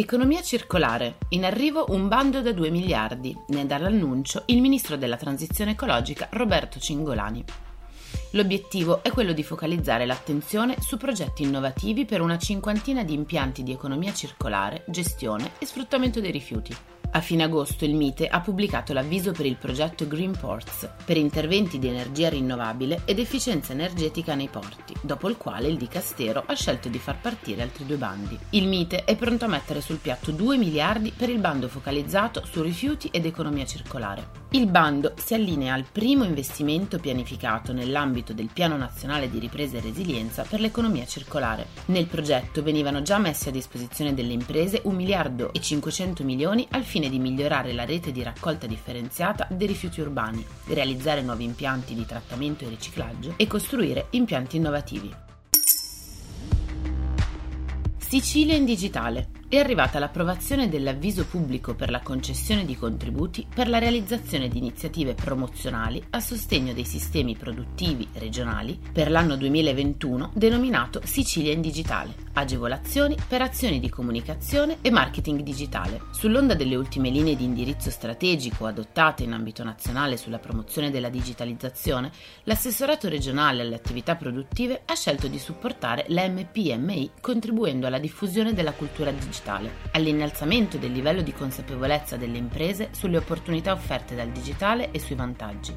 Economia circolare. In arrivo un bando da 2 miliardi. Ne dà l'annuncio il ministro della transizione ecologica Roberto Cingolani. L'obiettivo è quello di focalizzare l'attenzione su progetti innovativi per una cinquantina di impianti di economia circolare, gestione e sfruttamento dei rifiuti. A fine agosto il MITE ha pubblicato l'avviso per il progetto Green Ports per interventi di energia rinnovabile ed efficienza energetica nei porti, dopo il quale il Dicastero ha scelto di far partire altri due bandi. Il MITE è pronto a mettere sul piatto 2 miliardi per il bando focalizzato su rifiuti ed economia circolare. Il bando si allinea al primo investimento pianificato nell'ambito del Piano Nazionale di Ripresa e Resilienza per l'economia circolare. Nel progetto venivano già messi a disposizione delle imprese 1 miliardo e 500 milioni al fine di migliorare la rete di raccolta differenziata dei rifiuti urbani, realizzare nuovi impianti di trattamento e riciclaggio e costruire impianti innovativi. Sicilia in digitale è arrivata l'approvazione dell'avviso pubblico per la concessione di contributi per la realizzazione di iniziative promozionali a sostegno dei sistemi produttivi regionali per l'anno 2021 denominato Sicilia in Digitale, agevolazioni per azioni di comunicazione e marketing digitale. Sull'onda delle ultime linee di indirizzo strategico adottate in ambito nazionale sulla promozione della digitalizzazione, l'assessorato regionale alle attività produttive ha scelto di supportare la MPMI contribuendo alla diffusione della cultura digitale all'innalzamento del livello di consapevolezza delle imprese sulle opportunità offerte dal digitale e sui vantaggi,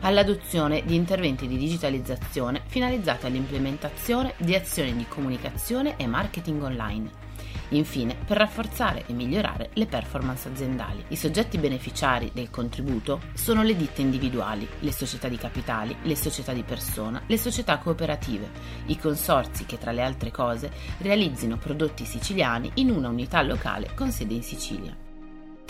all'adozione di interventi di digitalizzazione finalizzati all'implementazione di azioni di comunicazione e marketing online Infine, per rafforzare e migliorare le performance aziendali. I soggetti beneficiari del contributo sono le ditte individuali, le società di capitali, le società di persona, le società cooperative, i consorzi che tra le altre cose realizzino prodotti siciliani in una unità locale con sede in Sicilia.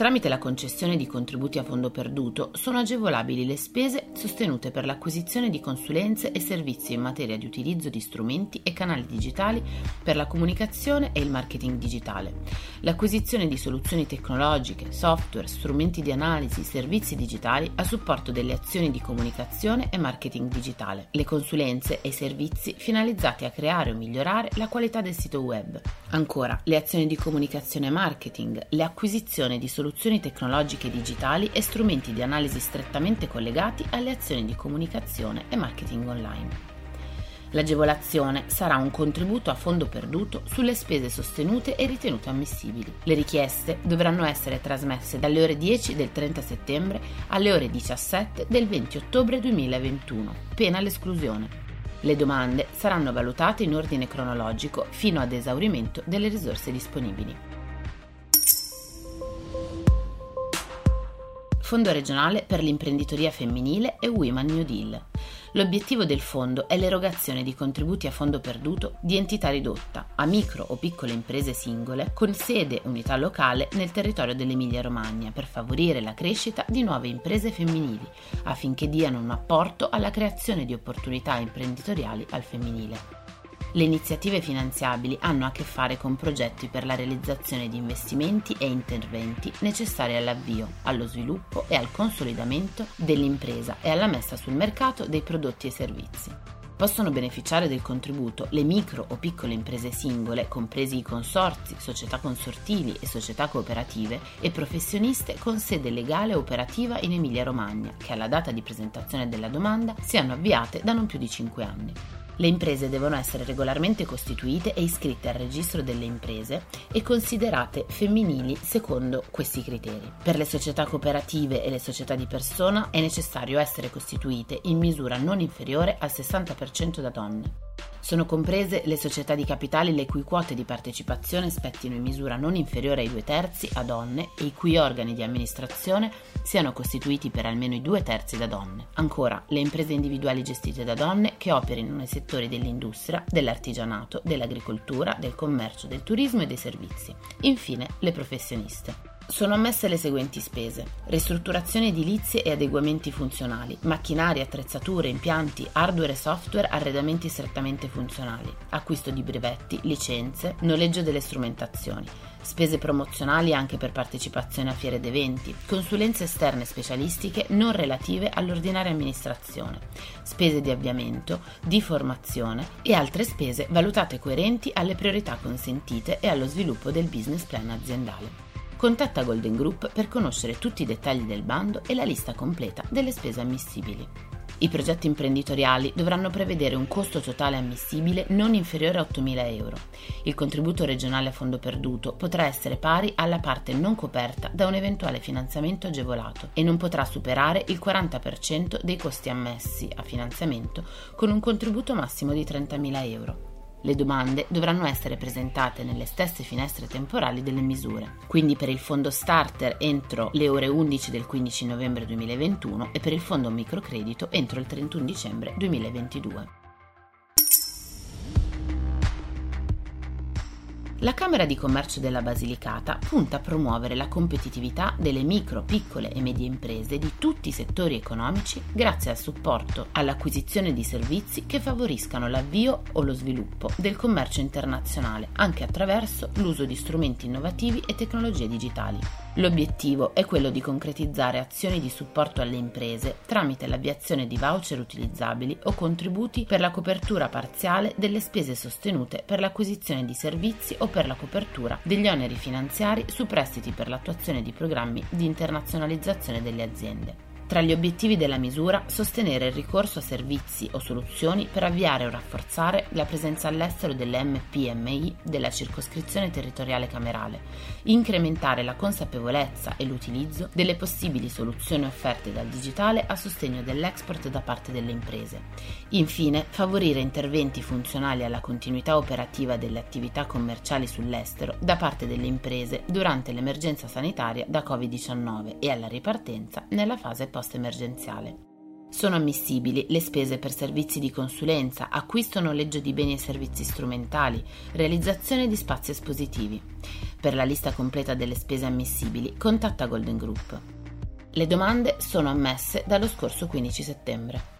Tramite la concessione di contributi a fondo perduto sono agevolabili le spese sostenute per l'acquisizione di consulenze e servizi in materia di utilizzo di strumenti e canali digitali per la comunicazione e il marketing digitale, l'acquisizione di soluzioni tecnologiche, software, strumenti di analisi, servizi digitali a supporto delle azioni di comunicazione e marketing digitale, le consulenze e i servizi finalizzati a creare o migliorare la qualità del sito web. Ancora, le azioni di comunicazione e marketing, le acquisizioni di soluzioni soluzioni tecnologiche digitali e strumenti di analisi strettamente collegati alle azioni di comunicazione e marketing online. L'agevolazione sarà un contributo a fondo perduto sulle spese sostenute e ritenute ammissibili. Le richieste dovranno essere trasmesse dalle ore 10 del 30 settembre alle ore 17 del 20 ottobre 2021, pena l'esclusione. Le domande saranno valutate in ordine cronologico fino ad esaurimento delle risorse disponibili. Fondo regionale per l'imprenditoria femminile e Women New Deal. L'obiettivo del fondo è l'erogazione di contributi a fondo perduto di entità ridotta a micro o piccole imprese singole con sede unità locale nel territorio dell'Emilia-Romagna per favorire la crescita di nuove imprese femminili affinché diano un apporto alla creazione di opportunità imprenditoriali al femminile. Le iniziative finanziabili hanno a che fare con progetti per la realizzazione di investimenti e interventi necessari all'avvio, allo sviluppo e al consolidamento dell'impresa e alla messa sul mercato dei prodotti e servizi. Possono beneficiare del contributo le micro o piccole imprese singole, compresi i consorzi, società consortili e società cooperative, e professioniste con sede legale operativa in Emilia-Romagna, che alla data di presentazione della domanda siano avviate da non più di 5 anni. Le imprese devono essere regolarmente costituite e iscritte al registro delle imprese e considerate femminili secondo questi criteri. Per le società cooperative e le società di persona è necessario essere costituite in misura non inferiore al 60% da donne. Sono comprese le società di capitali le cui quote di partecipazione spettino in misura non inferiore ai due terzi a donne e i cui organi di amministrazione siano costituiti per almeno i due terzi da donne. Ancora, le imprese individuali gestite da donne che operino nei settori dell'industria, dell'artigianato, dell'agricoltura, del commercio, del turismo e dei servizi. Infine, le professioniste. Sono ammesse le seguenti spese: ristrutturazioni edilizie e adeguamenti funzionali, macchinari, attrezzature, impianti, hardware e software, arredamenti strettamente funzionali, acquisto di brevetti, licenze, noleggio delle strumentazioni, spese promozionali anche per partecipazione a fiere ed eventi, consulenze esterne specialistiche non relative all'ordinaria amministrazione, spese di avviamento, di formazione e altre spese valutate coerenti alle priorità consentite e allo sviluppo del business plan aziendale. Contatta Golden Group per conoscere tutti i dettagli del bando e la lista completa delle spese ammissibili. I progetti imprenditoriali dovranno prevedere un costo totale ammissibile non inferiore a 8.000 euro. Il contributo regionale a fondo perduto potrà essere pari alla parte non coperta da un eventuale finanziamento agevolato e non potrà superare il 40% dei costi ammessi a finanziamento con un contributo massimo di 30.000 euro. Le domande dovranno essere presentate nelle stesse finestre temporali delle misure, quindi per il fondo starter entro le ore 11 del 15 novembre 2021 e per il fondo microcredito entro il 31 dicembre 2022. La Camera di Commercio della Basilicata punta a promuovere la competitività delle micro, piccole e medie imprese di tutti i settori economici grazie al supporto all'acquisizione di servizi che favoriscano l'avvio o lo sviluppo del commercio internazionale, anche attraverso l'uso di strumenti innovativi e tecnologie digitali. L'obiettivo è quello di concretizzare azioni di supporto alle imprese tramite l'avviazione di voucher utilizzabili o contributi per la copertura parziale delle spese sostenute per l'acquisizione di servizi o per la copertura degli oneri finanziari su prestiti per l'attuazione di programmi di internazionalizzazione delle aziende. Tra gli obiettivi della misura, sostenere il ricorso a servizi o soluzioni per avviare o rafforzare la presenza all'estero delle MPMI della circoscrizione territoriale camerale, incrementare la consapevolezza e l'utilizzo delle possibili soluzioni offerte dal digitale a sostegno dell'export da parte delle imprese. Infine, favorire interventi funzionali alla continuità operativa delle attività commerciali sull'estero da parte delle imprese durante l'emergenza sanitaria da Covid-19 e alla ripartenza nella fase post post-emergenziale. Sono ammissibili le spese per servizi di consulenza, acquisto o noleggio di beni e servizi strumentali, realizzazione di spazi espositivi. Per la lista completa delle spese ammissibili, contatta Golden Group. Le domande sono ammesse dallo scorso 15 settembre.